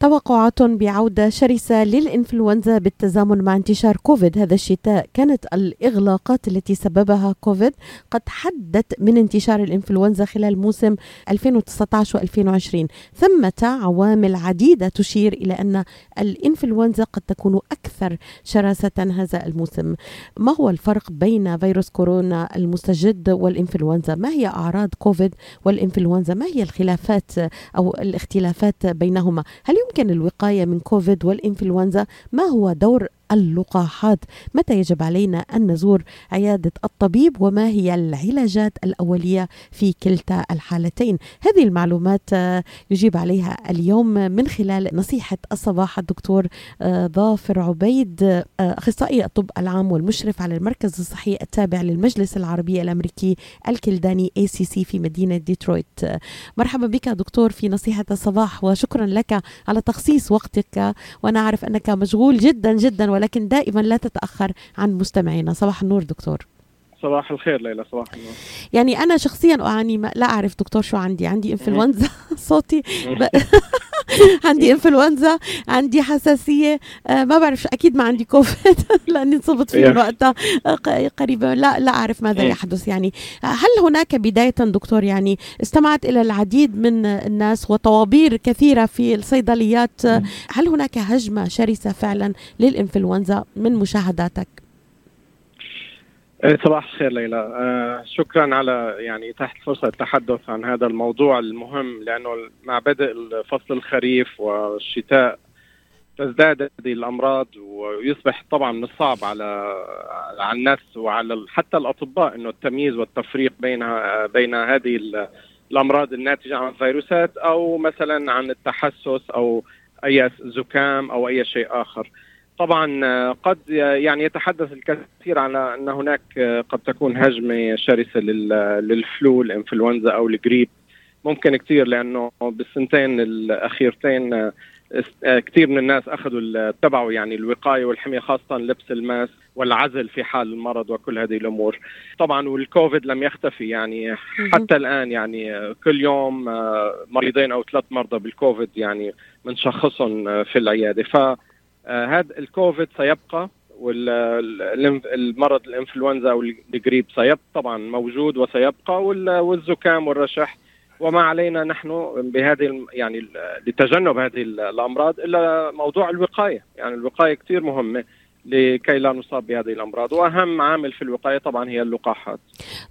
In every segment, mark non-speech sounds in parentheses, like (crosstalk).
توقعات بعودة شرسة للإنفلونزا بالتزامن مع انتشار كوفيد. هذا الشتاء كانت الإغلاقات التي سببها كوفيد قد حدت من انتشار الإنفلونزا خلال موسم 2019 و2020 ثمة عوامل عديدة تشير إلى أن الإنفلونزا قد تكون أكثر شراسة هذا الموسم. ما هو الفرق بين فيروس كورونا المستجد والإنفلونزا؟ ما هي أعراض كوفيد والإنفلونزا؟ ما هي الخلافات أو الاختلافات بينهما؟ هل يمكن الوقاية من كوفيد والإنفلونزا ما هو دور اللقاحات. متى يجب علينا أن نزور عيادة الطبيب وما هي العلاجات الأولية في كلتا الحالتين؟ هذه المعلومات آه، يجيب عليها اليوم من خلال نصيحة الصباح الدكتور آه، ظافر عبيد آه، أخصائي الطب العام والمشرف على المركز الصحي التابع للمجلس العربي الأمريكي الكلداني ACC في مدينة ديترويت. مرحبا بك دكتور في نصيحة الصباح وشكرا لك على تخصيص وقتك وأنا أعرف أنك مشغول جدا جدا ولكن دائما لا تتأخر عن مستمعينا. صباح النور دكتور. صباح الخير ليلى صباح النور. يعني أنا شخصيا أعاني ما لا أعرف دكتور شو عندي. عندي إنفلونزا (laughs) صوتي ب... (laughs) عندي إنفلونزا عندي حساسية آه ما بعرف أكيد ما عندي كوفيد (laughs) لأني انصبت فيه وقتها قريبا. لا لا أعرف ماذا يحدث يعني. هل هناك بداية دكتور؟ يعني استمعت إلى العديد من الناس وطوابير كثيرة في الصيدليات. هل هناك هجمة شرسة فعلا للإنفلونزا من مشاهداتك؟ صباح الخير ليلى. آه شكرا على يعني تحت فرصة التحدث عن هذا الموضوع المهم لأنه مع بدء فصل الخريف والشتاء تزداد هذه الأمراض ويصبح طبعا من الصعب على على الناس وعلى حتى الأطباء أنه التمييز والتفريق بينها بين هذه الأمراض الناتجة عن الفيروسات أو مثلا عن التحسس أو أي زكام أو أي شيء آخر. طبعا آه، قد يعني يتحدث الكثير على أن هناك آه، قد تكون هجمة شرسة للفلو الإنفلونزا أو الجريب. ممكن كثير لأنه بالسنتين الأخيرتين آه، كثير من الناس أخذوا اتبعوا يعني الوقاية والحمايه خاصه لبس الماس والعزل في حال المرض وكل هذه الأمور. طبعا والكوفيد لم يختفي يعني حتى الآن يعني كل يوم مريضين أو ثلاث مرضى بالكوفيد يعني بنشخصهم في العيادة. ف هذا الكوفيد سيبقى والمرض الإنفلونزا أو الجريب سيبقى طبعا موجود وسيبقى والزكام والرشح. وما علينا نحن بهذه يعني لتجنب هذه الأمراض إلا موضوع الوقاية. يعني الوقاية كثير مهمة. لكي لا نصاب بهذه الأمراض. وأهم عامل في الوقاية طبعا هي اللقاحات.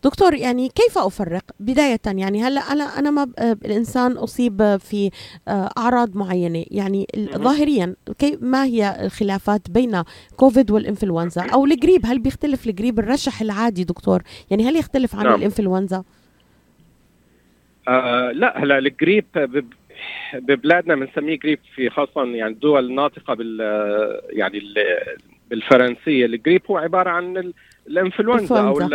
دكتور يعني كيف أفرق؟ بداية يعني هلا أنا أنا ما الإنسان أصيب في آه، أعراض معينة. يعني ظاهريا كيف ما هي الخلافات بين كوفيد والإنفلونزا؟ أو الجريب هل بيختلف الجريب الرشح العادي دكتور؟ يعني هل يختلف عن نعم. الإنفلونزا؟ آه لا هلا الجريب ببلادنا بنسميه جريب في خاصه يعني الدول الناطقه بال يعني بالفرنسية. الجريب هو عبارة عن الإنفلونزا أو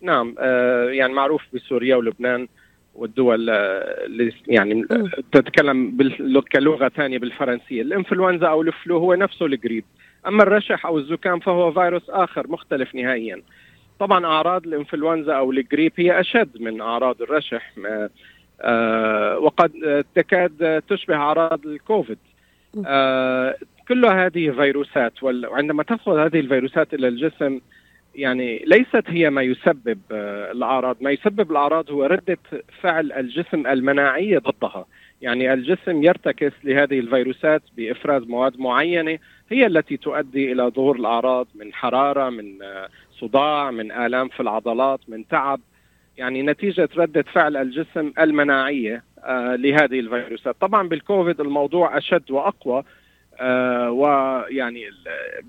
نعم آه يعني معروف بسوريا ولبنان والدول اللي يعني تتكلم كلغة ثانية بالفرنسية. الإنفلونزا أو الفلو هو نفسه الجريب. أما الرشح أو الزكام فهو فيروس آخر مختلف نهائيا. طبعا أعراض الإنفلونزا أو الجريب هي أشد من أعراض الرشح آه وقد تكاد تشبه أعراض الكوفيد. آه كل هذه فيروسات وعندما تدخل هذه الفيروسات إلى الجسم يعني ليست هي ما يسبب آه، الأعراض، ما يسبب الأعراض هو ردة فعل الجسم المناعيه ضدها، يعني الجسم يرتكس لهذه الفيروسات بإفراز مواد معينة هي التي تؤدي إلى ظهور الأعراض من حرارة، من آه، صداع، من آلام في العضلات، من تعب، يعني نتيجة ردة فعل الجسم المناعية آه، لهذه الفيروسات، طبعا بالكوفيد الموضوع أشد وأقوى آه ويعني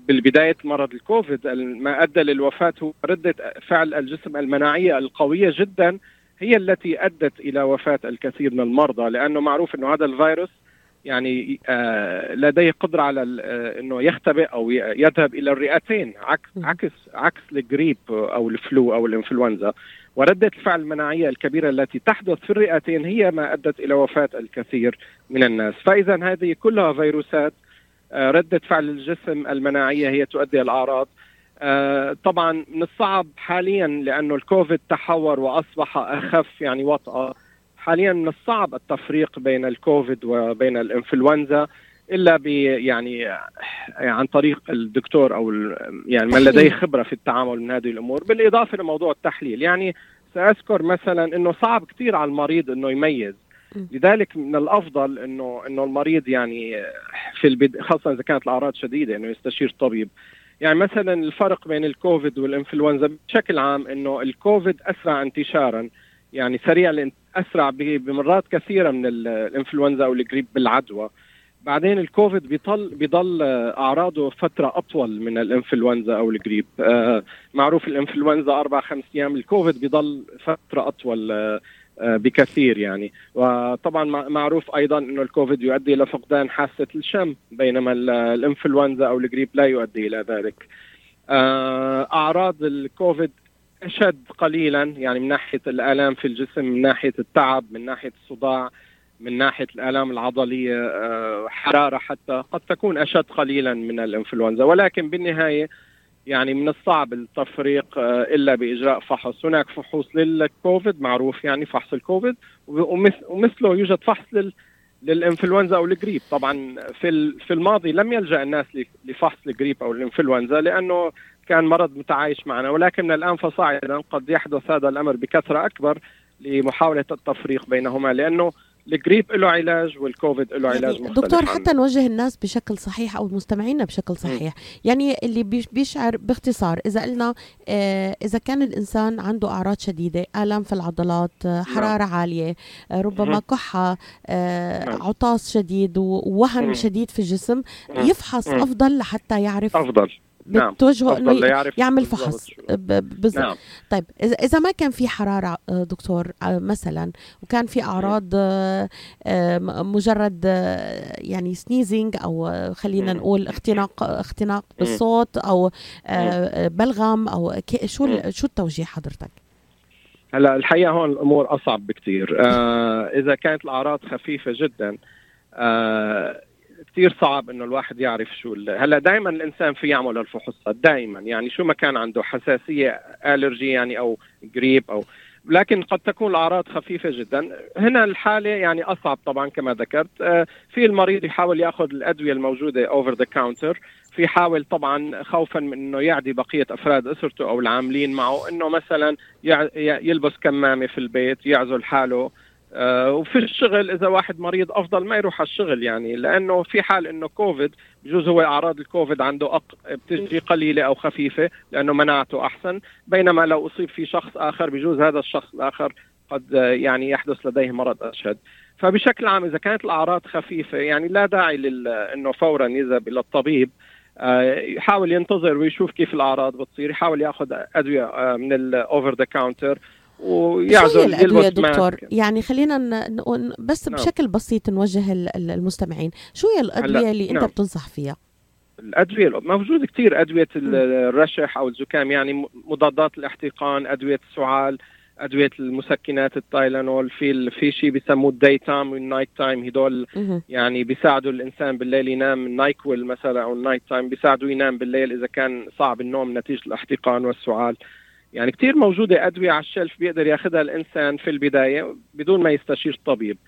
بالبداية مرض الكوفيد ما أدى للوفاة هو ردة فعل الجسم المناعية القوية جدا هي التي أدت إلى وفاة الكثير من المرضى لأنه معروف أنه هذا الفيروس يعني آه لديه قدرة على آه أنه يختبئ أو يذهب إلى الرئتين عكس عكس عكس الجريب أو الفلو أو الإنفلونزا. وردة الفعل المناعية الكبيرة التي تحدث في الرئتين هي ما أدت إلى وفاة الكثير من الناس. فإذا هذه كلها فيروسات ردة فعل الجسم المناعية هي تؤدي الأعراض آه، طبعا من الصعب حاليا لأنه الكوفيد تحور وأصبح أخف يعني وطأة. حاليا من الصعب التفريق بين الكوفيد وبين الإنفلونزا إلا ب يعني عن طريق الدكتور أو يعني من لديه خبرة في التعامل من هذه الأمور. بالإضافة لموضوع التحليل يعني سأذكر مثلا إنه صعب كثير على المريض إنه يميز. لذلك من الأفضل انه إنه المريض يعني في البد... خاصة إذا كانت الأعراض شديدة إنه يستشير طبيب يعني مثلا الفرق بين الكوفيد والإنفلونزا بشكل عام إنه الكوفيد أسرع انتشارا يعني سريع أسرع بمرات كثيرة من الإنفلونزا أو الجريب بالعدوى. بعدين الكوفيد بيضل بيضل أعراضه فترة أطول من الإنفلونزا أو الجريب. آه معروف الإنفلونزا أربع خمس أيام الكوفيد بيضل فترة أطول. آه بكثير يعني. وطبعا معروف أيضا إنه الكوفيد يؤدي إلى فقدان حاسة الشم بينما الإنفلونزا أو الجريب لا يؤدي إلى ذلك. آه أعراض الكوفيد أشد قليلا يعني من ناحية الآلام في الجسم من ناحية التعب من ناحية الصداع من ناحية الآلام العضلية آه، حرارة حتى قد تكون أشد قليلا من الإنفلونزا. ولكن بالنهاية يعني من الصعب التفريق آه، إلا بإجراء فحص، هناك فحوص للكوفيد معروف يعني فحص الكوفيد ومثله يوجد فحص لل للإنفلونزا أو الجريب، طبعا في في الماضي لم يلجأ الناس لفحص الجريب أو الإنفلونزا لأنه كان مرض متعايش معنا. ولكن الآن فصاعدا قد يحدث هذا الأمر بكثرة أكبر لمحاولة التفريق بينهما لأنه الجريب له علاج والكوفيد له علاج يعني مختلف دكتور حتى نوجه الناس بشكل صحيح أو مستمعينا بشكل صحيح م. يعني اللي بيشعر باختصار إذا قلنا آه إذا كان الإنسان عنده أعراض شديدة آلام في العضلات آه نعم. حرارة نعم. عالية آه ربما كحة آه نعم. عطاس شديد ووهن شديد في الجسم يفحص أفضل لحتى يعرف أفضل نعم. بتوجهه إنه يعمل فحص. بالضبط نعم. طيب اذا ما كان في حرارة آه، دكتور آه، مثلا وكان في أعراض آه، مجرد يعني سنيزنج أو خلينا نقول اختناق اختناق بالصوت أو بلغم أو شو شو التوجيه حضرتك؟ هلأ الحقيقة هون الأمور أصعب بكثير آه إذا كانت الأعراض خفيفة جدا آه كثير صعب إنه الواحد يعرف شو هلا دائما الإنسان في يعمل الفحوصات دائما يعني شو ما كان عنده حساسية allergy يعني أو جريب أو لكن قد تكون الأعراض خفيفة جدا. هنا الحالة يعني أصعب طبعا كما ذكرت. آه، في المريض يحاول يأخذ الأدوية الموجودة over the counter في يحاول طبعا خوفا من إنه يعدي بقية أفراد أسرته أو العاملين معه إنه مثلا يلبس كمامة في البيت يعزل حاله. وفي الشغل إذا واحد مريض أفضل ما يروح على الشغل يعني لأنه في حال إنه كوفيد بجوز هو أعراض الكوفيد عنده أق... بتجي قليلة أو خفيفة لأنه مناعته أحسن بينما لو أصيب في شخص آخر بجوز هذا الشخص الآخر قد يعني يحدث لديه مرض أشد. فبشكل عام إذا كانت الأعراض خفيفة يعني لا داعي لل... إنه فورا يذهب إلى الطبيب آه، يحاول ينتظر ويشوف كيف الأعراض بتصير يحاول يأخذ أدوية آه، من ال over the counter ويعزل الادويه دكتور. يعني خلينا ن... بس نعم. بشكل بسيط نوجه المستمعين. شو هي الأدوية اللي أنت نعم. بتنصح فيها؟ الأدوية موجود كثير أدوية الرشح أو الزكام يعني مضادات الاحتقان أدوية السعال أدوية المسكنات ال Tylenol في في شيء بيسموه ال daytime وال nighttime هدول يعني بيساعدوا الإنسان بالليل ينام. NyQuil مثلا أو ال nighttime بيساعدوا ينام بالليل إذا كان صعب النوم نتيجة الاحتقان والسعال. يعني كثير موجودة أدوية على ال shelf بيقدر ياخذها الإنسان في البداية بدون ما يستشير طبيب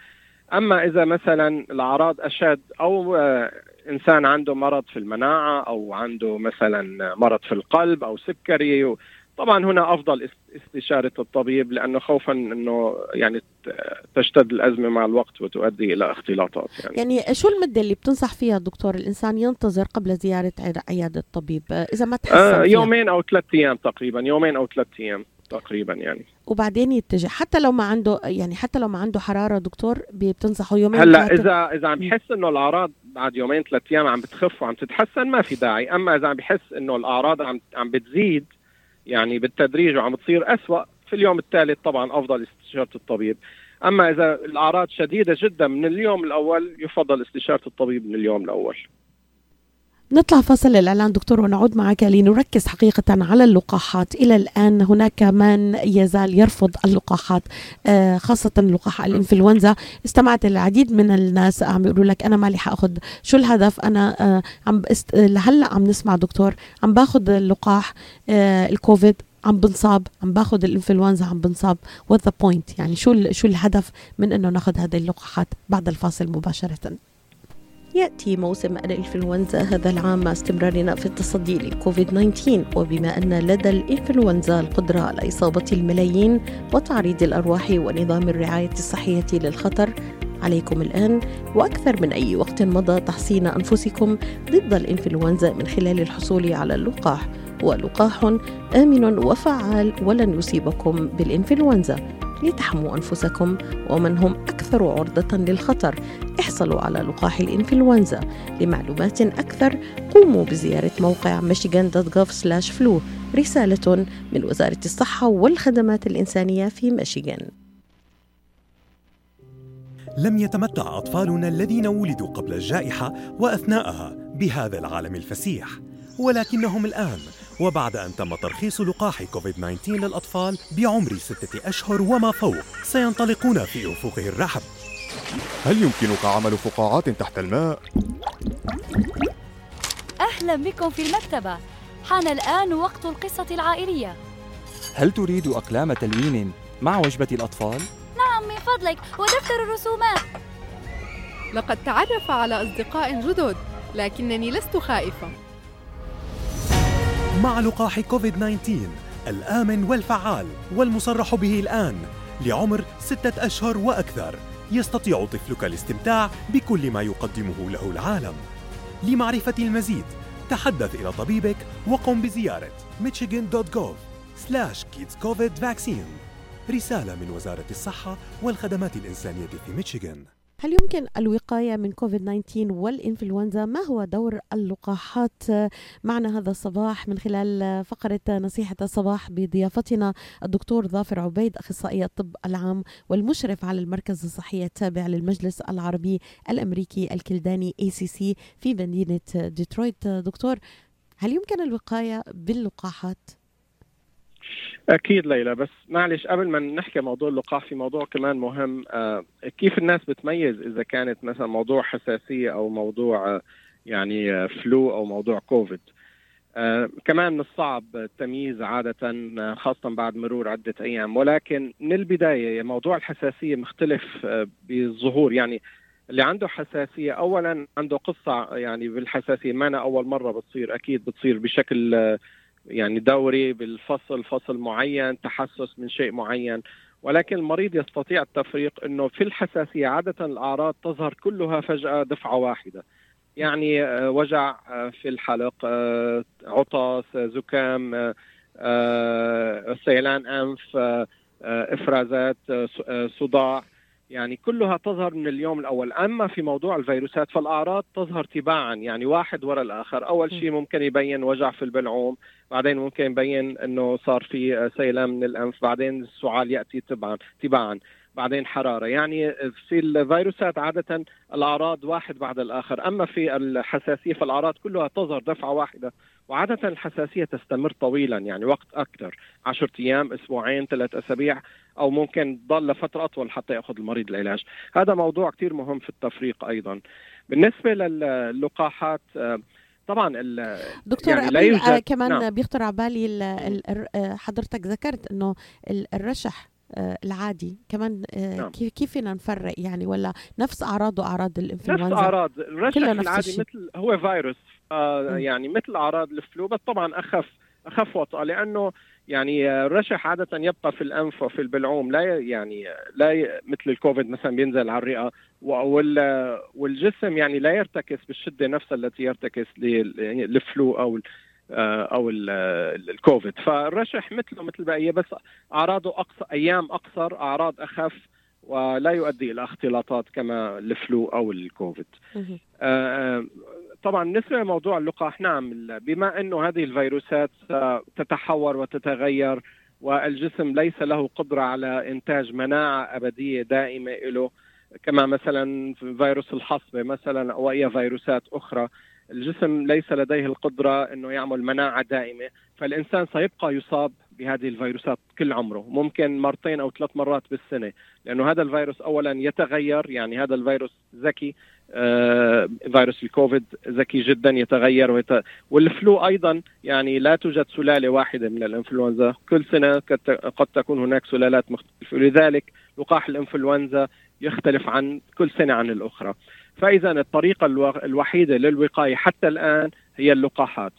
أما إذا مثلا الأعراض أشد أو آه، إنسان عنده مرض في المناعة أو عنده مثلا مرض في القلب أو سكري طبعا هنا أفضل استشارة الطبيب لأنه خوفا إنه يعني تشتد الأزمة مع الوقت وتؤدي إلى اختلاطات يعني. يعني شو المدة اللي بتنصح فيها دكتور الإنسان ينتظر قبل زيارة عيادة الطبيب إذا ما تحسن آه يومين أو ثلاث أيام تقريبا يومين أو ثلاث أيام تقريبا يعني. وبعدين يتجه. حتى لو ما عنده يعني حتى لو ما عنده حرارة دكتور بتنصحه يومين هلأ اذا إذا عم بحس إنه الأعراض بعد يومين ثلاث أيام عم بتخف وعم تتحسن ما في داعي. أما إذا عم بحس إنه الأعراض عم عم بتزيد يعني بالتدريج وعم تصير أسوأ. في اليوم الثالث طبعا أفضل استشارة الطبيب. أما إذا الأعراض شديدة جدا من اليوم الأول يفضل استشارة الطبيب من اليوم الأول. نطلع فصل الإعلان دكتور ونعود معك لنركز حقيقة على اللقاحات. إلى الآن هناك من يزال يرفض اللقاحات آه، خاصة لقاح الإنفلونزا. استمعت العديد من الناس عم يقولوا لك أنا مالي حأخذ شو الهدف؟ أنا آه، عم هلا عم نسمع دكتور عم باخذ اللقاح آه، الكوفيد عم بنصاب عم باخذ الإنفلونزا عم بنصاب. what's the point يعني شو شو الهدف من إنه ناخذ هذه اللقاحات بعد الفاصل مباشرة؟ يأتي موسم الإنفلونزا هذا العام مع استمرارنا في التصدي لكوفيد 19 وبما أن لدى الإنفلونزا القدرة على إصابة الملايين وتعريض الأرواح ونظام الرعاية الصحية للخطر عليكم الآن وأكثر من أي وقت مضى تحصين أنفسكم ضد الإنفلونزا من خلال الحصول على اللقاح. ولقاح آمن وفعال ولن يصيبكم بالإنفلونزا. لتحموا أنفسكم ومن هم أكثر عرضة للخطر. احصلوا على لقاح الإنفلونزا لمعلومات أكثر. قوموا بزيارة موقع michigan.gov/flu رسالة من وزارة الصحة والخدمات الإنسانية في ميشيغان. لم يتمتع أطفالنا الذين ولدوا قبل الجائحة وأثناءها بهذا العالم الفسيح ولكنهم الآن وبعد أن تم ترخيص لقاح كوفيد-19 للأطفال بعمر ستة أشهر وما فوق سينطلقون في أفقه الرحب. هل يمكنك عمل فقاعات تحت الماء؟ أهلا بكم في المكتبة. حان الآن وقت القصة العائلية. هل تريد أقلام تلوين مع وجبة الأطفال؟ نعم من فضلك ودفتر الرسومات. لقد تعرف على أصدقاء جدد لكنني لست خائفة مع لقاح كوفيد 19 الآمن والفعال والمصرح به الآن لعمر ستة أشهر وأكثر. يستطيع طفلك الاستمتاع بكل ما يقدمه له العالم. لمعرفة المزيد تحدث إلى طبيبك وقم بزيارة michigan.gov slash kidscovid vaccine. رسالة من وزارة الصحة والخدمات الإنسانية في ميشيغان هل يمكن الوقاية من كوفيد 19 والإنفلونزا؟ ما هو دور اللقاحات معنا هذا الصباح من خلال فقرة نصيحة الصباح بضيافتنا الدكتور ظافر عبيد أخصائي الطب العام والمشرف على المركز الصحي التابع للمجلس العربي الأمريكي الكلداني ACC في مدينة ديترويت دكتور هل يمكن الوقاية باللقاحات؟ أكيد ليلى بس معلش قبل ما نحكي موضوع اللقاح في موضوع كمان مهم. آه كيف الناس بتميز إذا كانت مثلا موضوع حساسية أو موضوع آه يعني آه فلو أو موضوع كوفيد آه كمان من الصعب التمييز عادة آه خاصة بعد مرور عدة أيام. ولكن من البداية موضوع الحساسية مختلف آه بالظهور يعني اللي عنده حساسية أولا عنده قصة يعني بالحساسية ما أنا أول مرة بتصير أكيد بتصير بشكل آه يعني دوري بالفصل فصل معين تحسس من شيء معين. ولكن المريض يستطيع التفريق إنه في الحساسية عادة الأعراض تظهر كلها فجأة دفعة واحدة. يعني وجع في الحلق عطس زكام سيلان أنف إفرازات صداع. يعني كلها تظهر من اليوم الأول. أما في موضوع الفيروسات فالأعراض تظهر تباعا يعني واحد وراء الآخر. أول شيء ممكن يبين وجع في البلعوم بعدين ممكن يبين إنه صار في سيلان من الأنف بعدين السعال يأتي تبعا تباعا. بعدين حرارة. يعني في الفيروسات عادة الأعراض واحد بعد الآخر. أما في الحساسية فالأعراض كلها تظهر دفعة واحدة وعادة الحساسية تستمر طويلا يعني وقت أكثر 10 أيام أسبوعين ثلاث أسابيع أو ممكن تضل لفتره أطول حتى يأخذ المريض العلاج. هذا موضوع كثير مهم في التفريق أيضا. بالنسبة للقاحات طبعا دكتور يعني لا يوجد كمان نعم. بيخطر على بالي حضرتك ذكرت إنه الرشح العادي. كمان نعم. كيف كيف فينا نفرق يعني؟ ولا نفس اعراضه اعراض الإنفلونزا؟ نفس أعراض. الرشح العادي مثل هو فيروس. آه يعني مثل أعراض الفلو بس طبعا اخف أخف وطأة لأنه يعني الرشح عادة يبقى في الأنف وفي البلعوم. لا يعني لا مثل الكوفيد مثلا بينزل على الرئة. والجسم يعني لا يرتكس بالشدة نفسها التي يرتكس للفلو أو أو الكوفيد. فالرشح مثله مثل البقيه بس أعراضه اقصر أيام أقصر أعراض أخف ولا يؤدي إلى اختلاطات كما الفلو أو الكوفيد. طبعا بالنسبة لموضوع اللقاح نعم بما أنه هذه الفيروسات تتحور وتتغير والجسم ليس له قدرة على إنتاج مناعة أبدية دائمة له كما مثلا فيروس الحصبة مثلا أو اي فيروسات أخرى. الجسم ليس لديه القدرة أنه يعمل مناعة دائمة فالإنسان سيبقى يصاب بهذه الفيروسات كل عمره ممكن مرتين أو ثلاث مرات بالسنة لأنه هذا الفيروس أولا يتغير يعني هذا الفيروس ذكي آه، فيروس الكوفيد ذكي جدا يتغير ويت... والفلو أيضا يعني لا توجد سلالة واحدة من الإنفلونزا كل سنة قد تكون هناك سلالات مختلفة ولذلك لقاح الإنفلونزا يختلف عن كل سنة عن الأخرى. فإذا الطريقة الوحيدة للوقاية حتى الآن هي اللقاحات.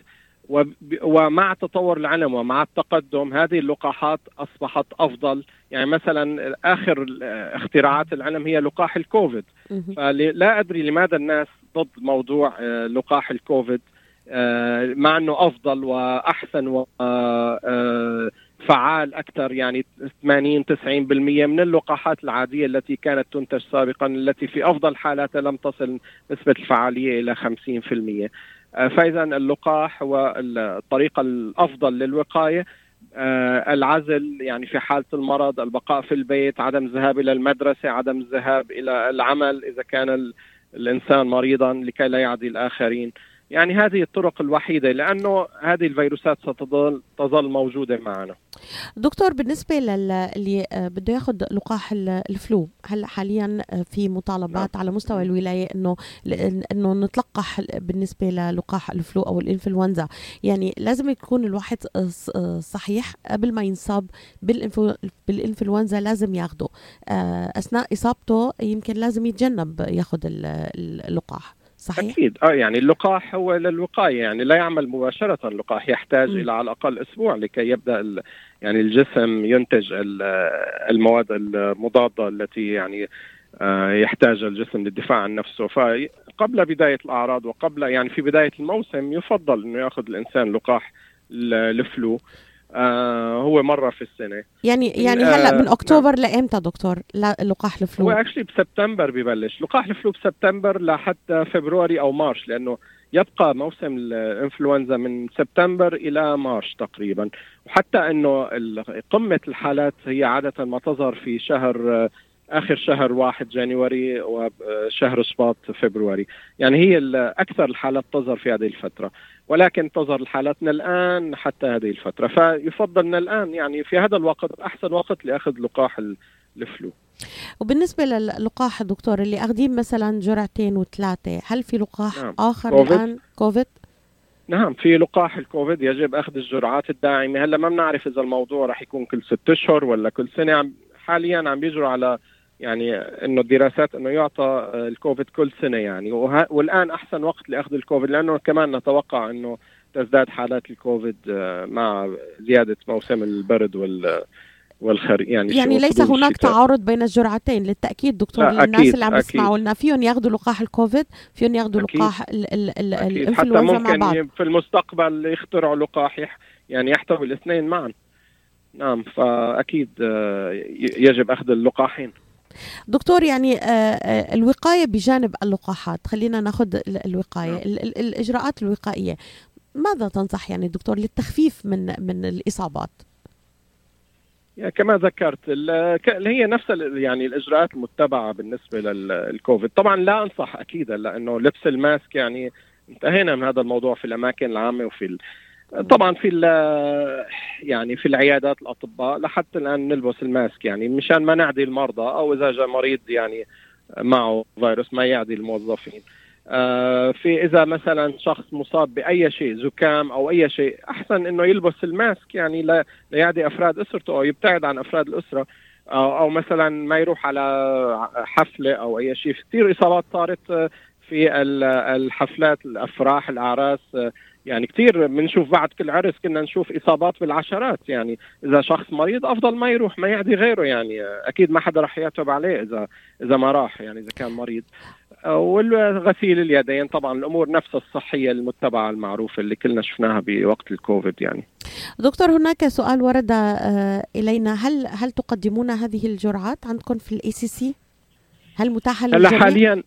ومع تطور العلم ومع التقدم هذه اللقاحات أصبحت أفضل. يعني مثلا آخر اختراعات العلم هي لقاح الكوفيد. فلا أدري لماذا الناس ضد موضوع آه، لقاح الكوفيد. آه، مع إنه أفضل وأحسن وفعال آه، أكثر يعني 80 90% من اللقاحات العادية التي كانت تنتج سابقا التي في أفضل حالاتها لم تصل نسبة الفعالية إلى 50% آه، فاذا اللقاح هو الطريقة الأفضل للوقاية آه، العزل يعني في حالة المرض البقاء في البيت عدم الذهاب إلى المدرسة عدم الذهاب إلى العمل إذا كان الإنسان مريضا لكي لا يعدي الآخرين. يعني هذه الطرق الوحيدة لأنه هذه الفيروسات ستظل تظل موجودة معنا. دكتور بالنسبة للي آه، بده ياخذ لقاح الفلو هلأ حاليا آه، في مطالبات نعم. على مستوى الولاية إنه إنه نتلقح بالنسبة للقاح الفلو أو الإنفلونزا. يعني لازم يكون الواحد آه، صحيح قبل ما ينصاب بالإنفلونزا لازم ياخده. أثناء إصابته يمكن لازم يتجنب ياخذ اللقاح. صحيح؟ أكيد آه يعني اللقاح هو للوقاية يعني لا يعمل مباشرة اللقاح يحتاج م. إلى على الأقل أسبوع لكي يبدأ يعني الجسم ينتج المواد المضادة التي يعني آه، يحتاج الجسم للدفاع عن نفسه فقبل بداية الأعراض وقبل يعني في بداية الموسم يفضل إنه يأخذ الإنسان لقاح الفلو آه هو مرة في السنة. يعني يعني هلا من آه، أكتوبر نعم. لايمتى دكتور لقاح الفلو. هو actually بسبتمبر ببلش. لقاح الفلو بسبتمبر لحتى فبراير أو March لأنه يبقى موسم الإنفلونزا من سبتمبر إلى مارش تقريبا. وحتى إنه قمة الحالات هي عادة ما تظهر في شهر آخر شهر واحد January وشهر شباط فبراير يعني هي أكثر الحالات تظهر في هذه الفترة. ولكن تظهر الحالات من الآن حتى هذه الفترة. فيفضل من الآن يعني في هذا الوقت أحسن وقت لأخذ لقاح الفلو. وبالنسبة للقاح دكتور اللي اخذين مثلا جرعتين وثلاثة هل في لقاح نعم. آخر كوفيد. الآن؟ كوفيد؟ نعم في لقاح الكوفيد يجب أخذ الجرعات الداعمة. هلأ ما بنعرف إذا الموضوع رح يكون كل ست أشهر ولا كل سنة. حاليا عم بيجروا على يعني إنه الدراسات إنه يعطى الكوفيد كل سنة يعني. والآن أحسن وقت لأخذ الكوفيد لأنه كمان نتوقع إنه تزداد حالات الكوفيد آه، مع زيادة موسم البرد وال والخر يعني يعني ليس هناك الشتاء. تعارض بين الجرعتين للتأكيد دكتور للناس اللي عم يسمعوا لنا. فيهم ياخذوا لقاح الكوفيد فيهم ياخذوا لقاح الانفلونزا مع بعض. ممكن في المستقبل يخترعوا لقاح يعني يحتوي الاثنين معا. نعم فأكيد آه، يجب أخذ اللقاحين. دكتور يعني آه، آه، الوقاية بجانب اللقاحات. خلينا ناخذ الوقاية نعم. الإجراءات الوقائية. ماذا تنصح يعني دكتور للتخفيف من من الإصابات؟ كما ذكرت هي نفس يعني الإجراءات المتبعة بالنسبة للكوفيد. طبعا لا أنصح أكيد لأنه لبس الماسك يعني انتهينا من هذا الموضوع في الأماكن العامة وفي طبعا في يعني في العيادات الأطباء لحتى الآن نلبس الماسك يعني مشان ما نعدي المرضى أو إذا جاء مريض يعني معه فيروس ما يعدي الموظفين. آه، في إذا مثلا شخص مصاب بأي شيء زكام أو أي شيء أحسن إنه يلبس الماسك يعني لا يعدي أفراد أسرته أو يبتعد عن أفراد الأسرة أو, مثلا ما يروح على حفلة أو أي شيء. كثير إصابات صارت في الحفلات الأفراح الأعراس يعني كثير بنشوف بعد كل عرس كنا نشوف إصابات بالعشرات يعني إذا شخص مريض أفضل ما يروح ما يعدي غيره يعني أكيد ما حدا رح يعتب عليه إذا إذا ما راح يعني إذا كان مريض. والغسيل اليدين طبعا الأمور نفسها الصحية المتبعة المعروفة اللي كلنا شفناها بوقت الكوفيد يعني. دكتور هناك سؤال ورد آه، إلينا. هل هل تقدمون هذه الجرعات عندكم في ال ACC هل متاحة للجميع؟ هلا حاليا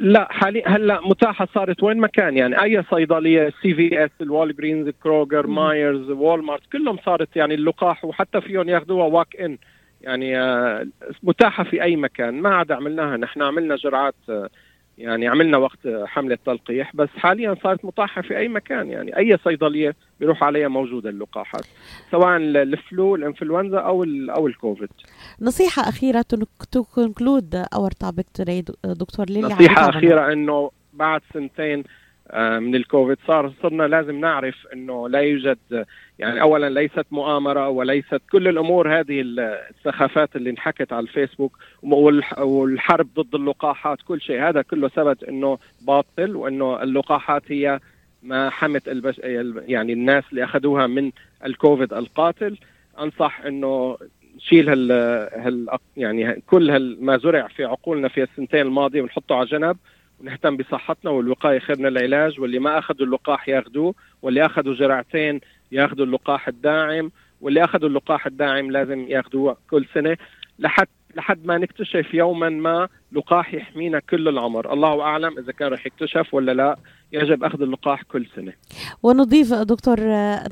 لا حاليا هلا متاحة صارت وين ما كان يعني أي صيدلية CVS ال Walgreens Kroger Meijer's Walmart كلهم صارت يعني اللقاح وحتى فيهم ياخذوها walk-in يعني آه، متاحة في أي مكان ما عاد عملناها نحن عملنا جرعات آه، يعني عملنا وقت حملة تلقيح بس حاليا صارت متاحه في أي مكان يعني أي صيدلية بيروح عليها موجودة اللقاحات سواء الفلو الإنفلونزا أو أو الكوفيد. نصيحة أخيرة to conclude our topic دكتور ليلى نصيحة أخيرة إنه بعد سنتين من الكوفيد صار صرنا لازم نعرف إنه لا يوجد يعني اولا ليست مؤامرة وليست كل الأمور هذه السخافات اللي انحكت على الفيسبوك والحرب ضد اللقاحات كل شيء هذا كله ثبت إنه باطل وإنه اللقاحات هي ما حمت البش... يعني الناس اللي أخذوها من الكوفيد القاتل. أنصح إنه نشيل هال, هال يعني كل هال ما زرع في عقولنا في السنتين الماضية ونحطه على جنب. ونهتم بصحتنا والوقاية خير من العلاج واللي ما أخذوا اللقاح ياخذوه واللي أخذوا جرعتين ياخذوا اللقاح الداعم واللي أخذوا اللقاح الداعم لازم ياخذوه كل سنة. لحد لحد ما نكتشف يوما ما لقاح يحمينا كل العمر. الله أعلم إذا كان رح يكتشف ولا لا. يجب أخذ اللقاح كل سنة. ونضيف دكتور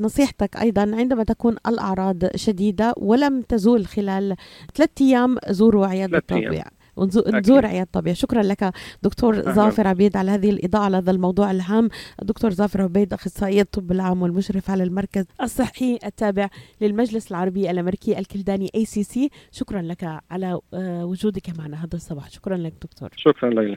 نصيحتك أيضا عندما تكون الأعراض شديدة ولم تزول خلال ثلاثة أيام زوروا عيادة الطبيب ونزور عياد طبيعي. شكرا لك دكتور. ظافر عبيد على هذه الإضاءة على هذا الموضوع الهام. دكتور ظافر عبيد أخصائي الطب العام والمشرف على المركز الصحي التابع للمجلس العربي الأمريكي الكلداني ACC شكرا لك على آه، وجودك معنا هذا الصباح. شكرا لك دكتور. شكرا لك.